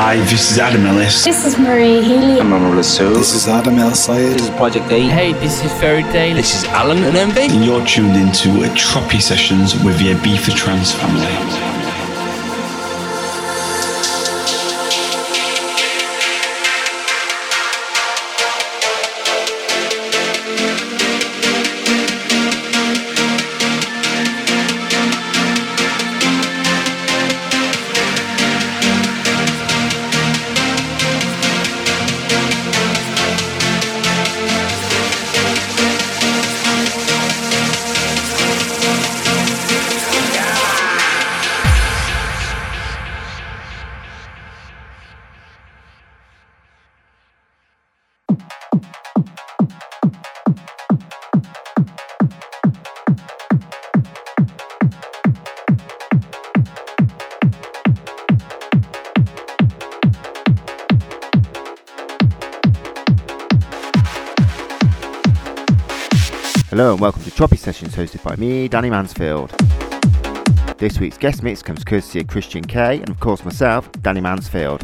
Hi, this is Adam Ellis. This is Marie Healy. I'm Amr Lasso. This is Adam El Sayed. This is Project A. Hey, this is Fairy Tale. This is Allen and Envy. And you're tuned into Tropi Sessions with the Ibiza Trance family. Sessions hosted by me, Danny Mansfield. This week's guest mix comes courtesy of Christian K and of course myself, Danny Mansfield.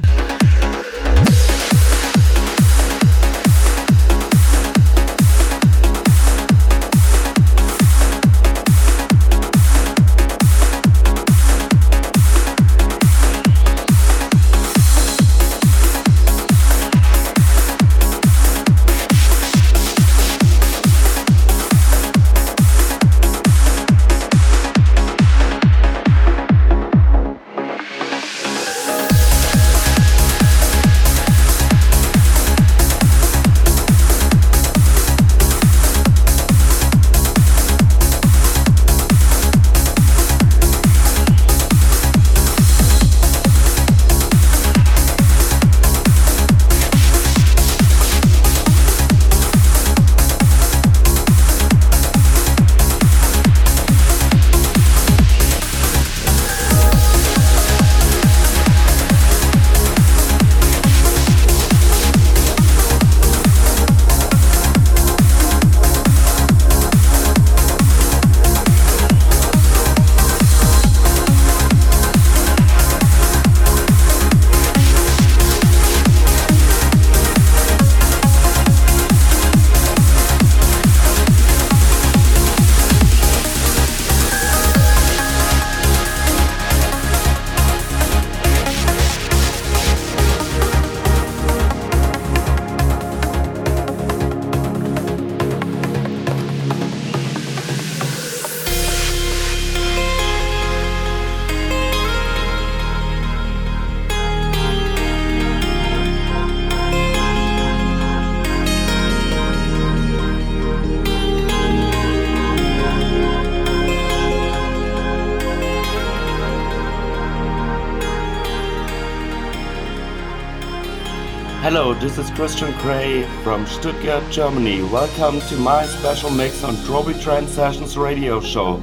This is Christian Gray from Stuttgart, Germany. Welcome to my special mix on Tropi Trance Sessions radio show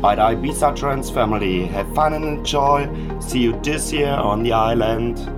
by the Ibiza Trance family. Have fun and enjoy. See you this year on the island.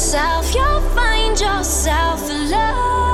Yourself, you'll find yourself alone.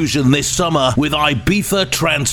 Illusion this summer with Ibiza Trance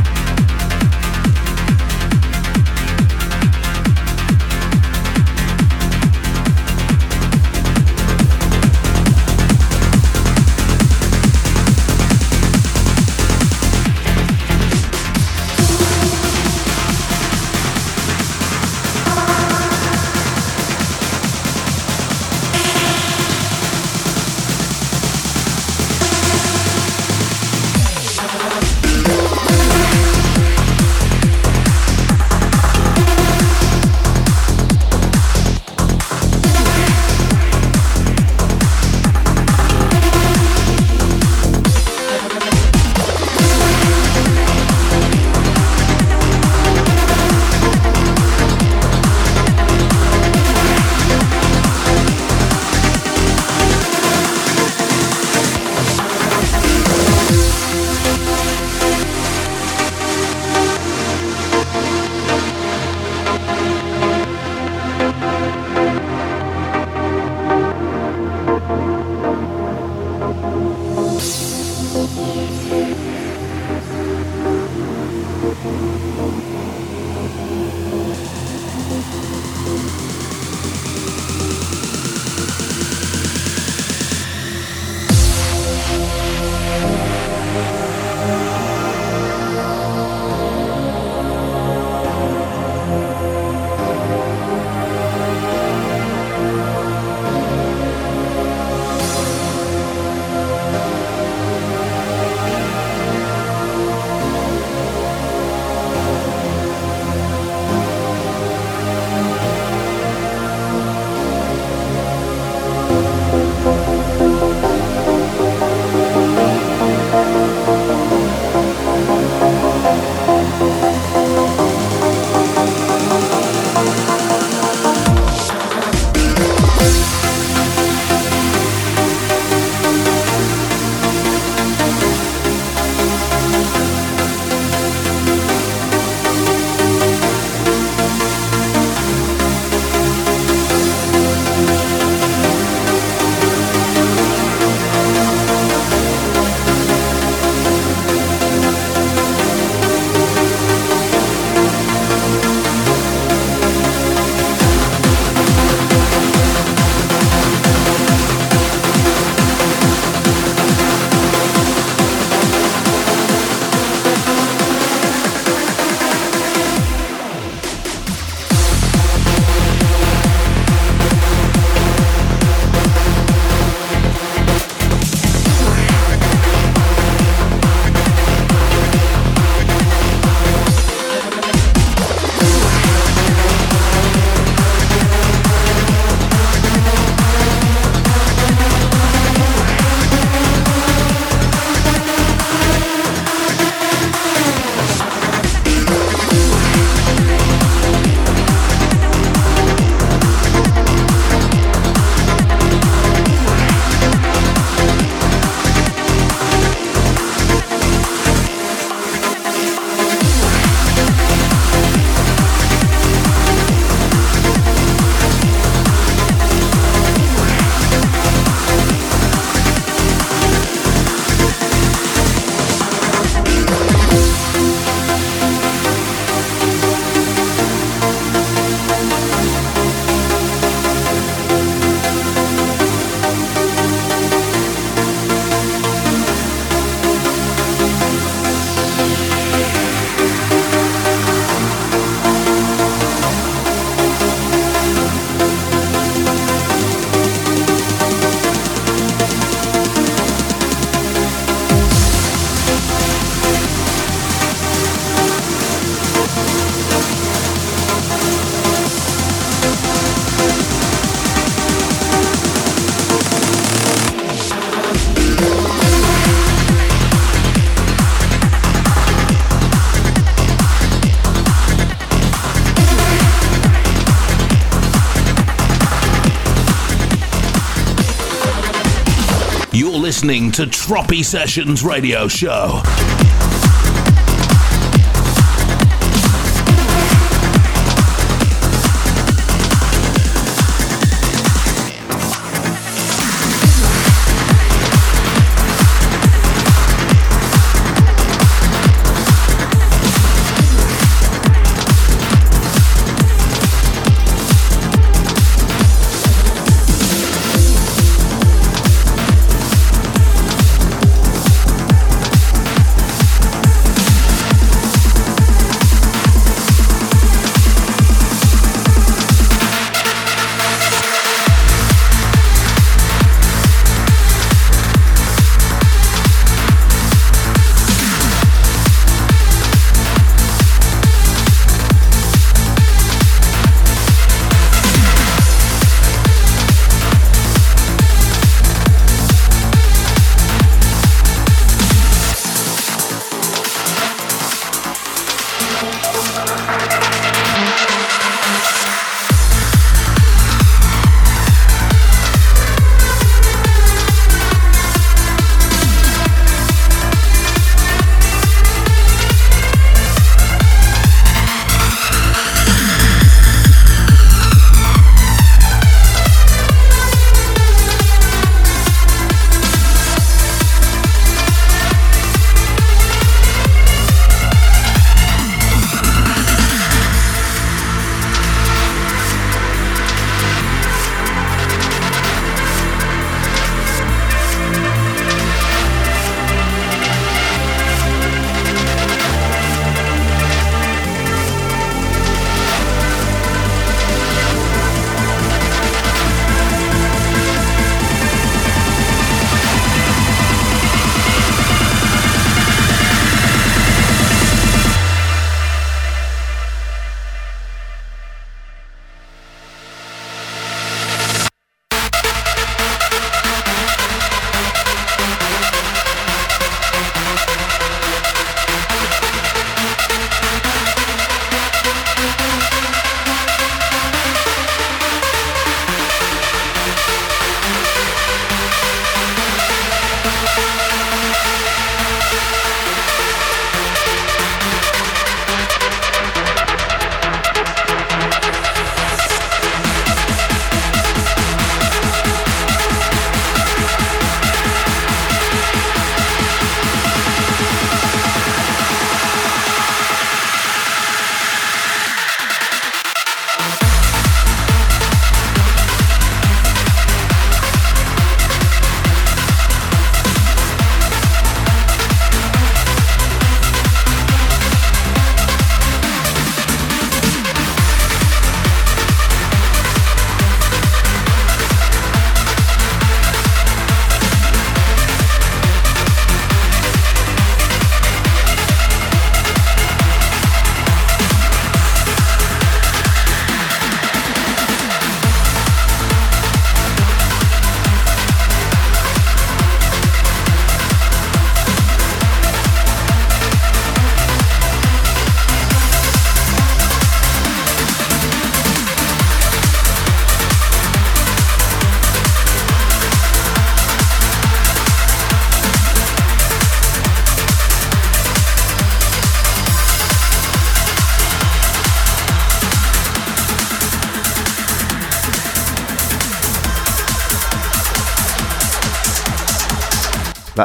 To Tropi Sessions Radio Show.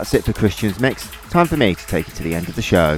That's it for Christian's Mix. Time for me to take you to the end of the show.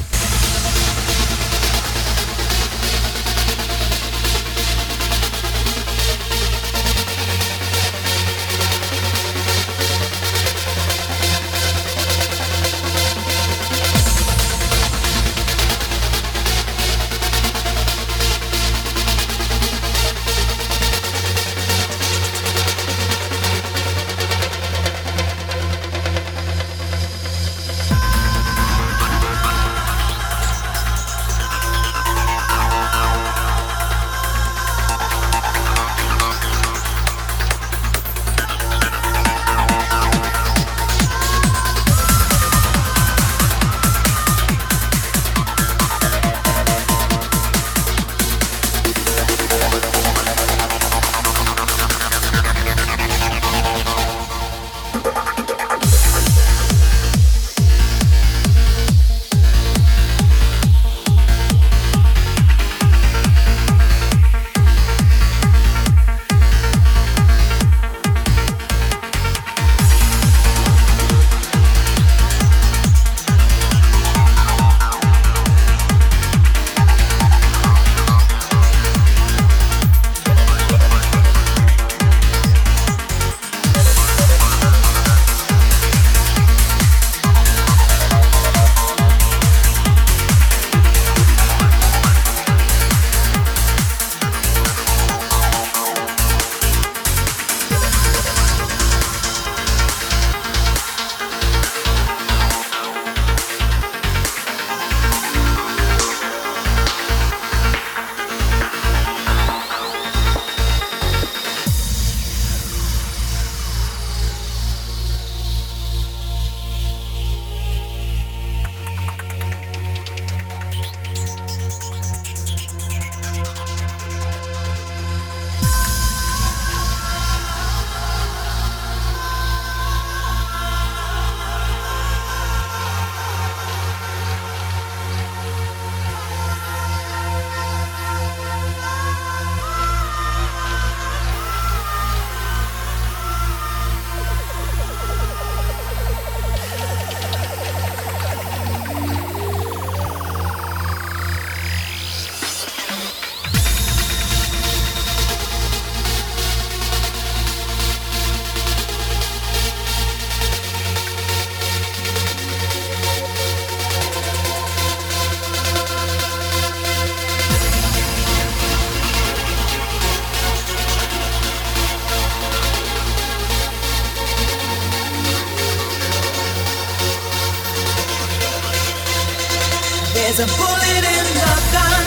There's a bullet in the gun.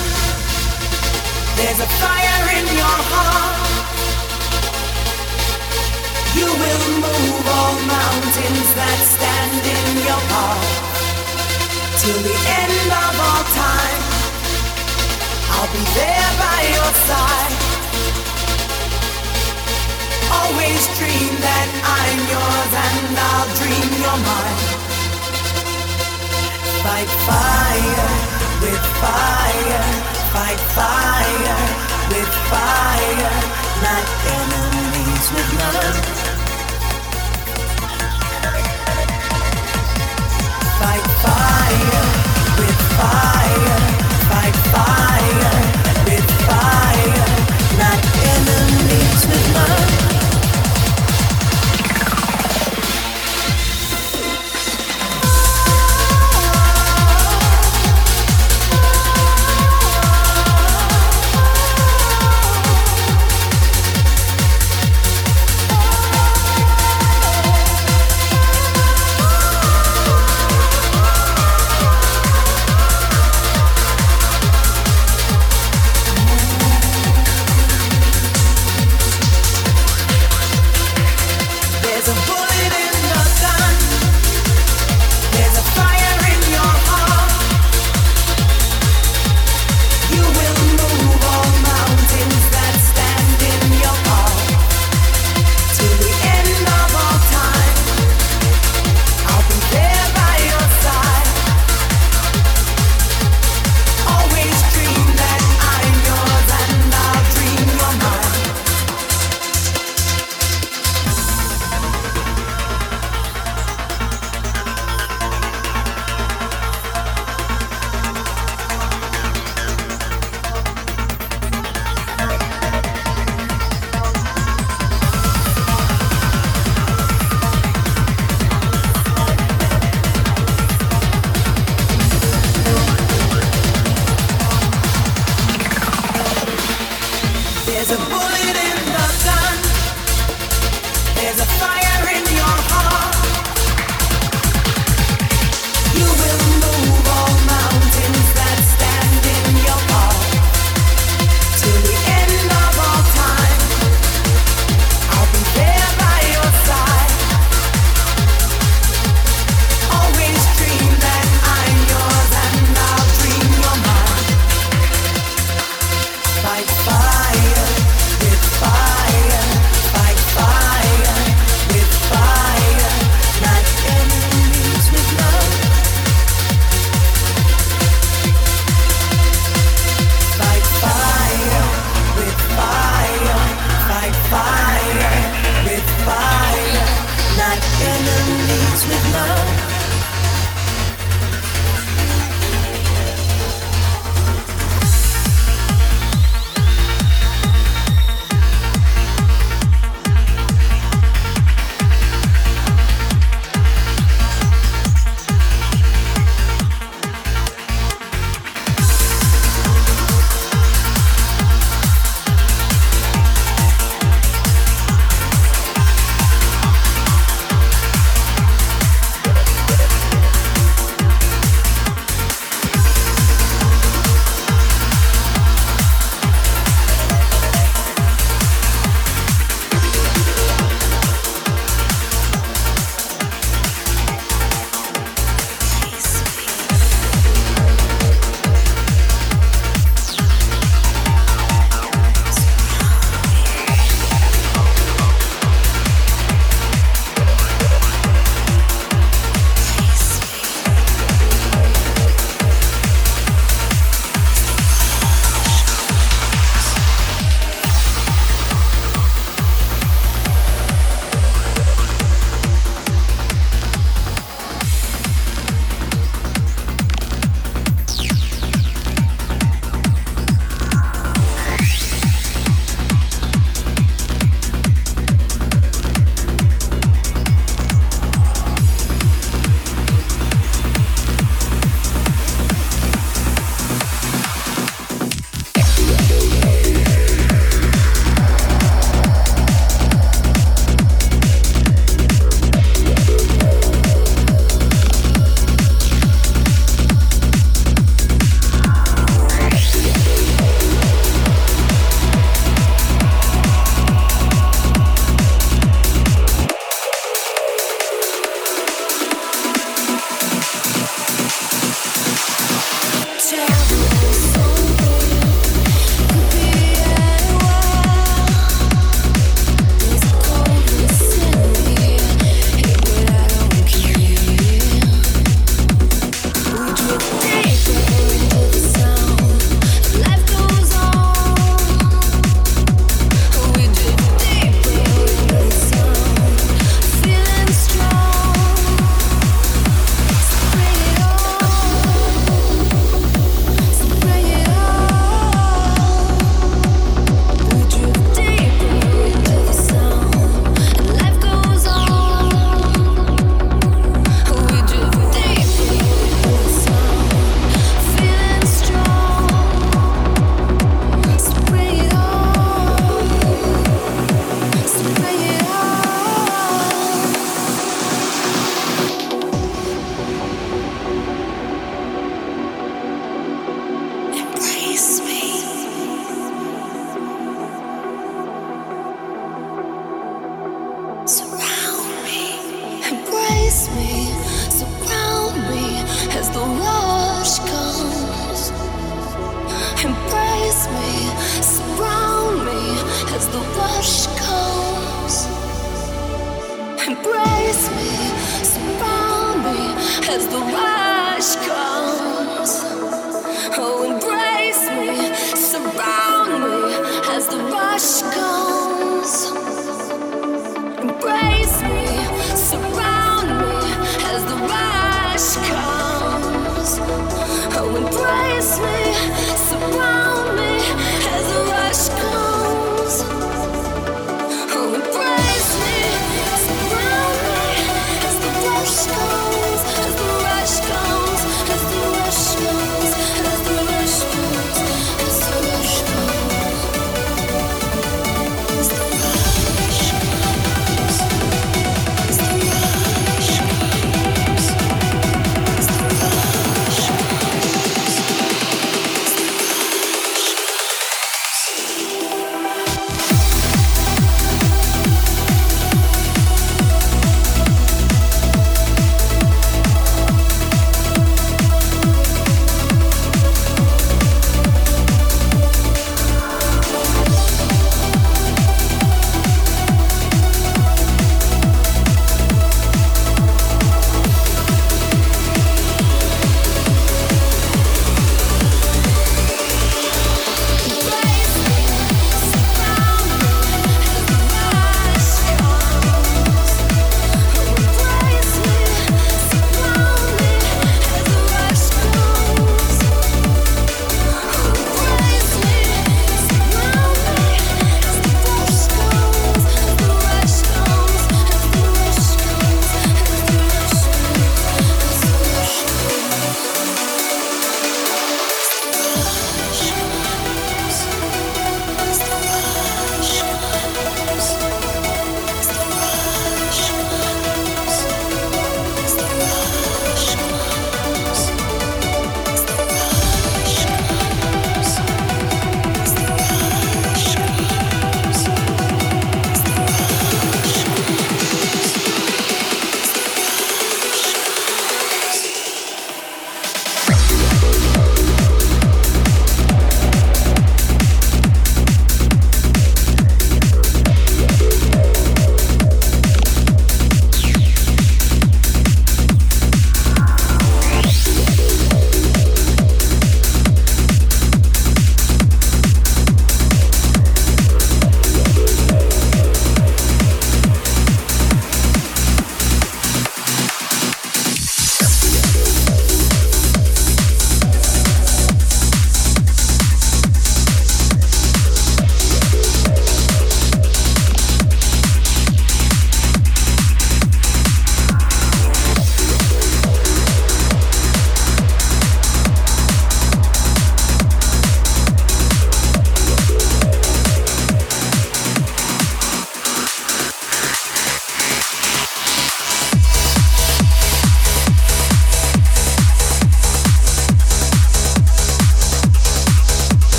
There's a fire in your heart. You will move all mountains that stand in your path. Till the end of all time, I'll be there by your side. Always dream that I'm yours and I'll dream you're mine. Fight fire with fire, fight fire with fire, not enemies with love. Fight fire with fire, fight fire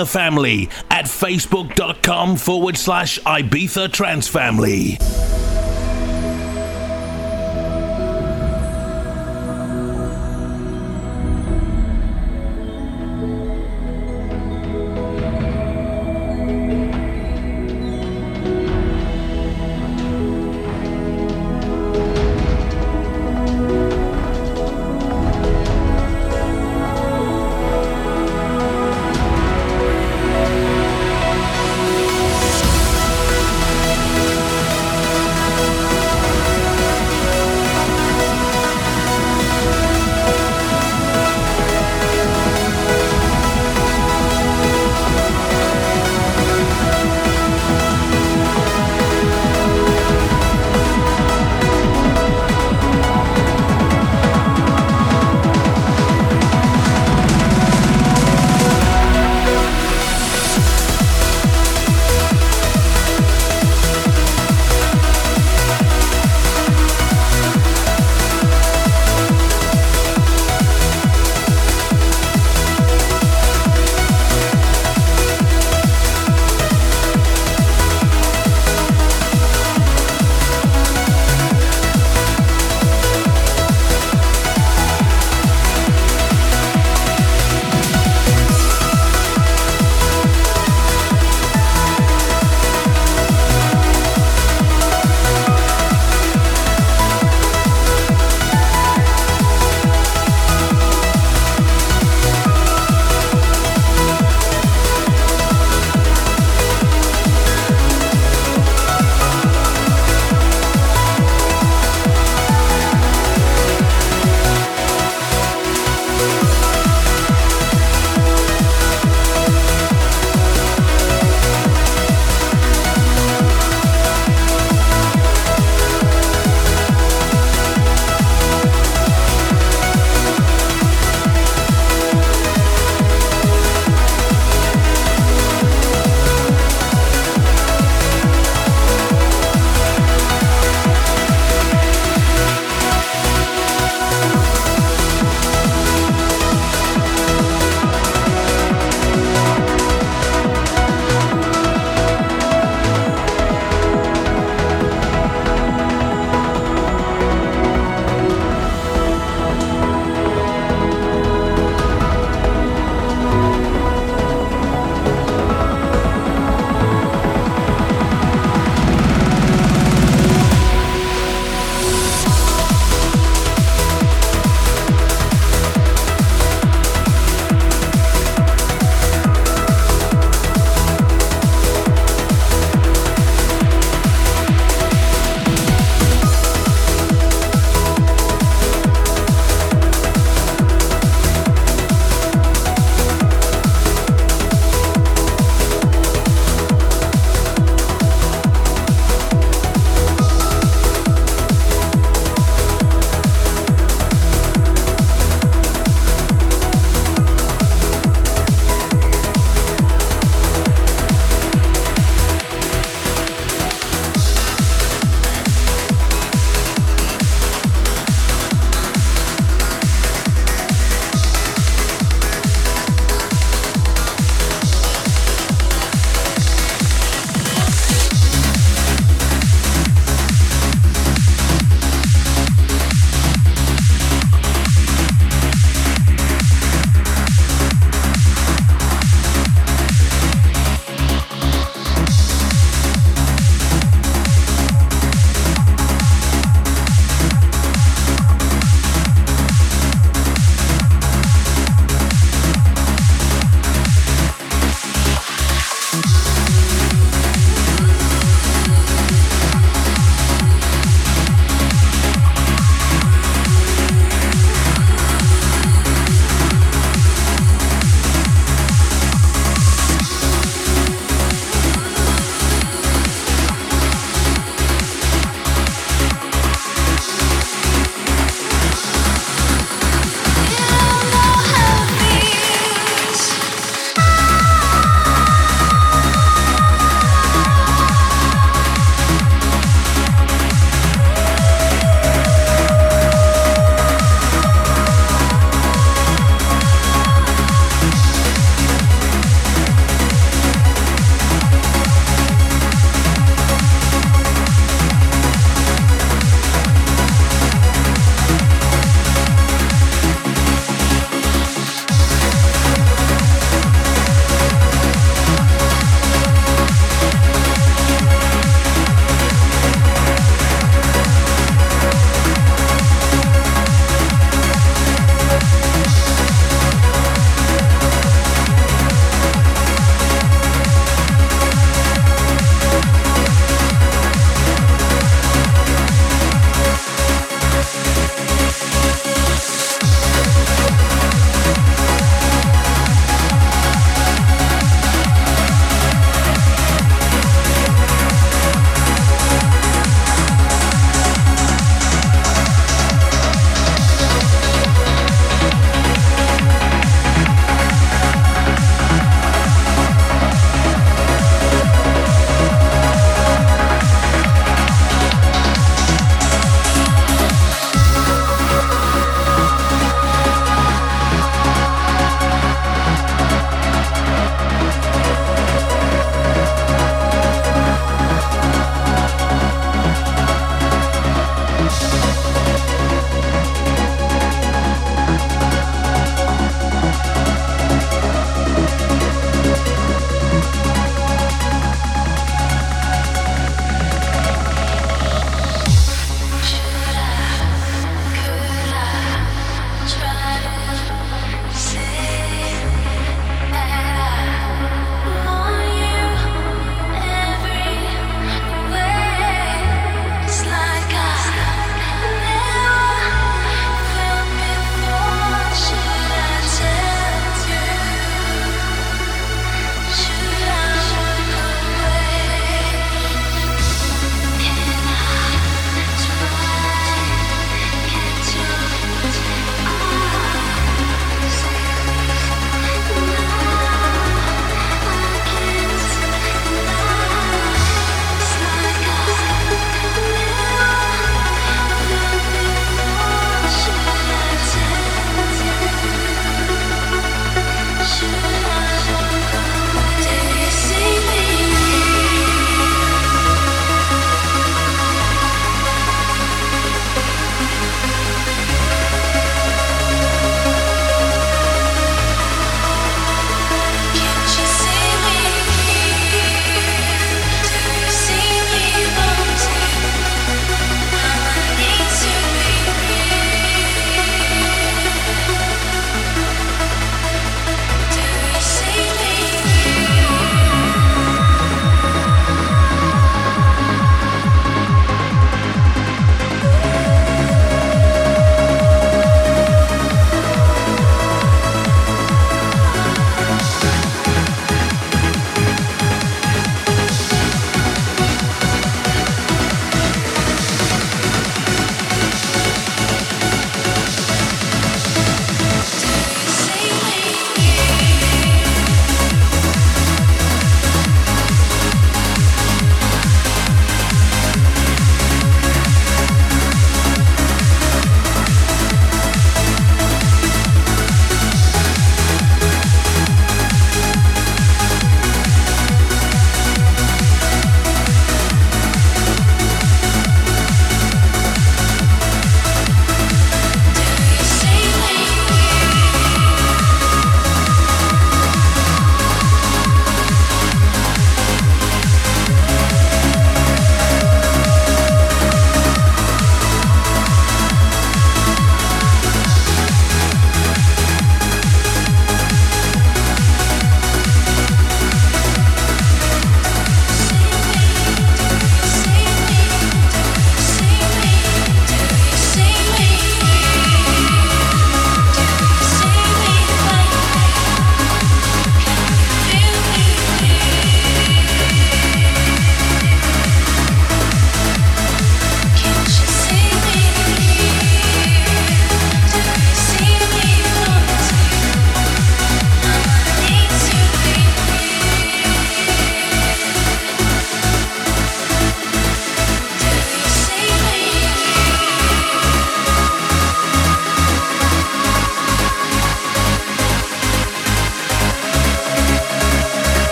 the family at facebook.com forward slash Ibiza Trance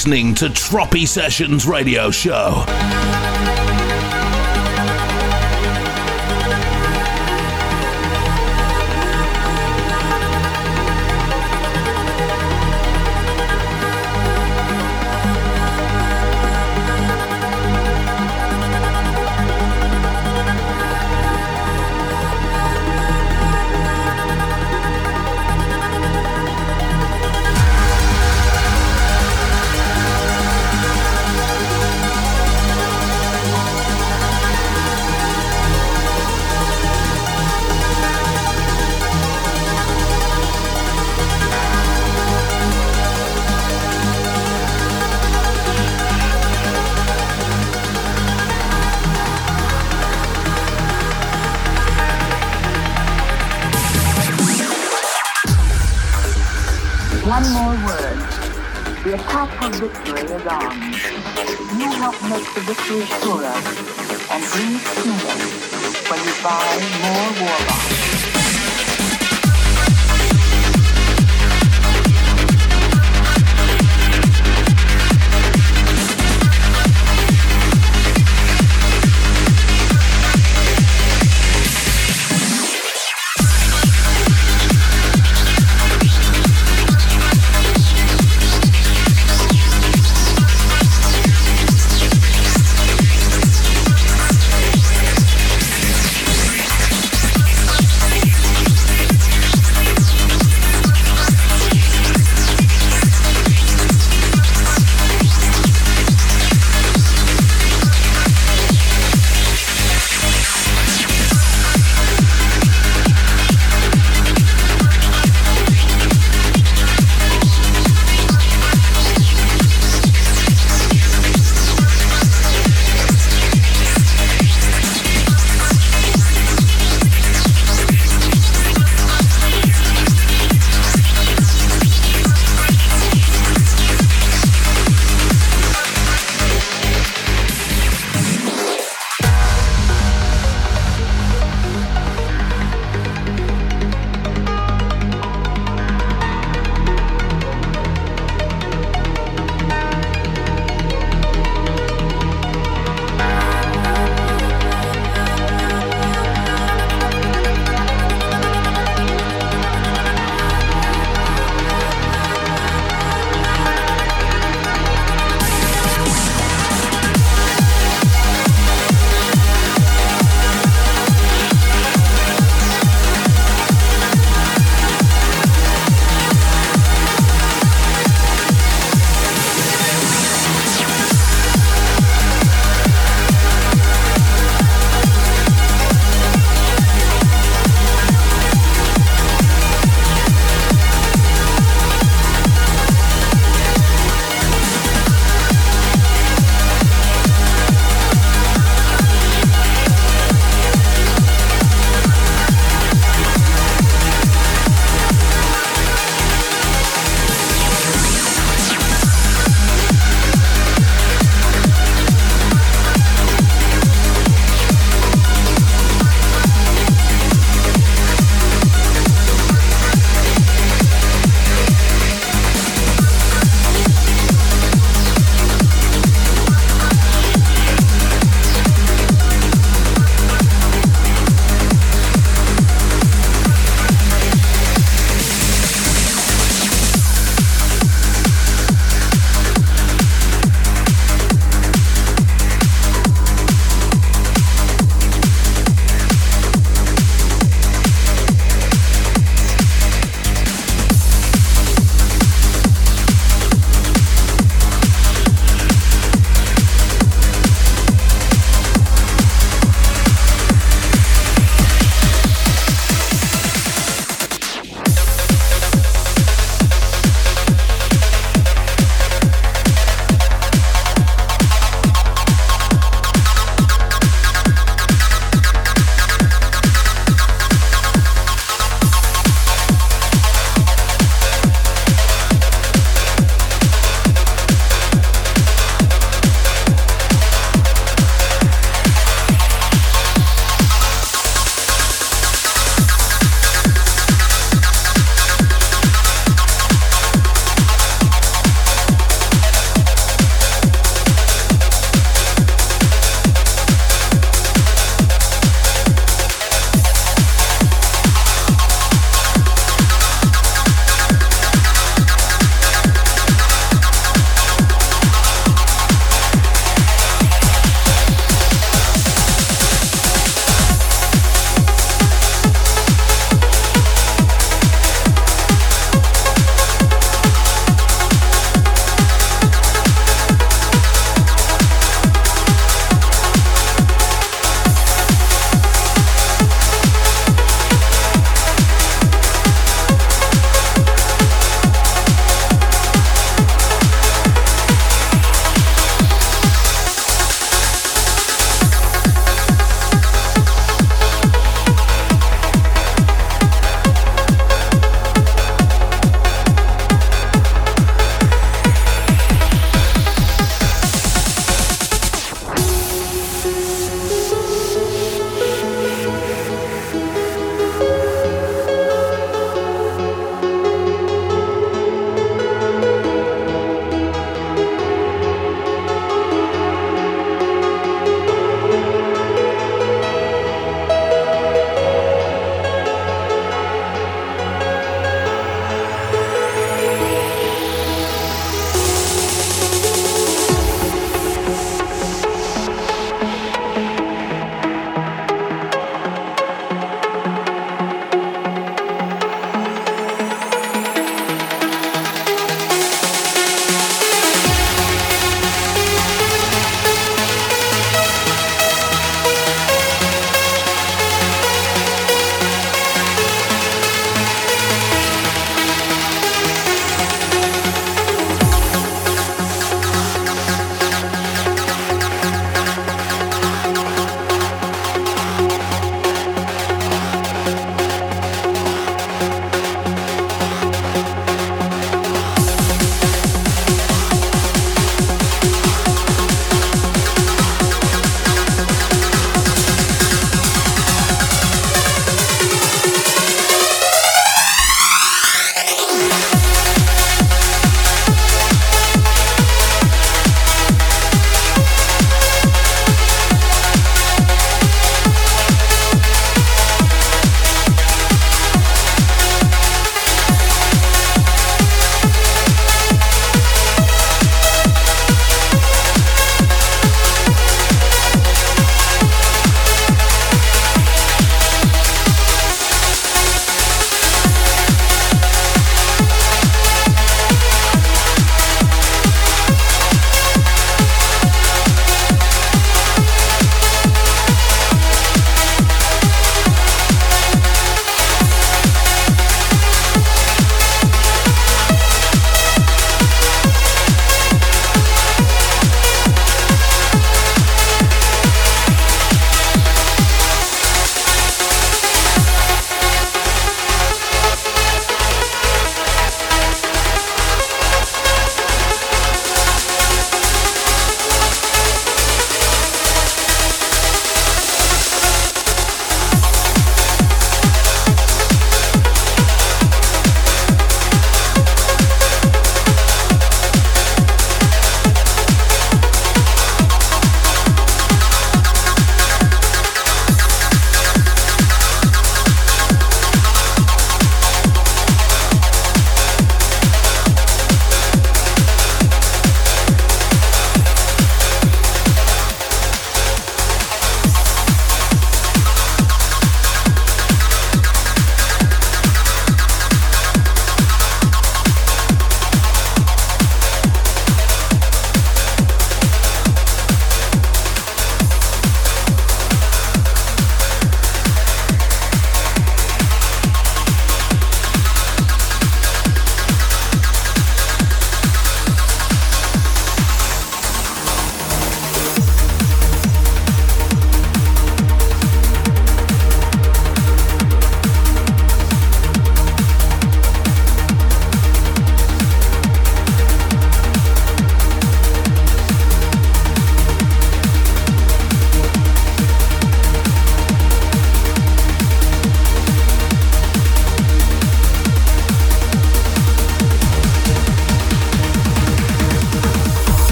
listening to Tropi Sessions Radio Show. The victory surer and bring sooner when you buy more war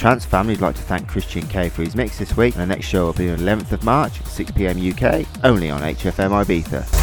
Trance family would like to thank Christian K for his mix this week, and the next show will be on 11th of March, 6pm UK, only on HFM Ibiza.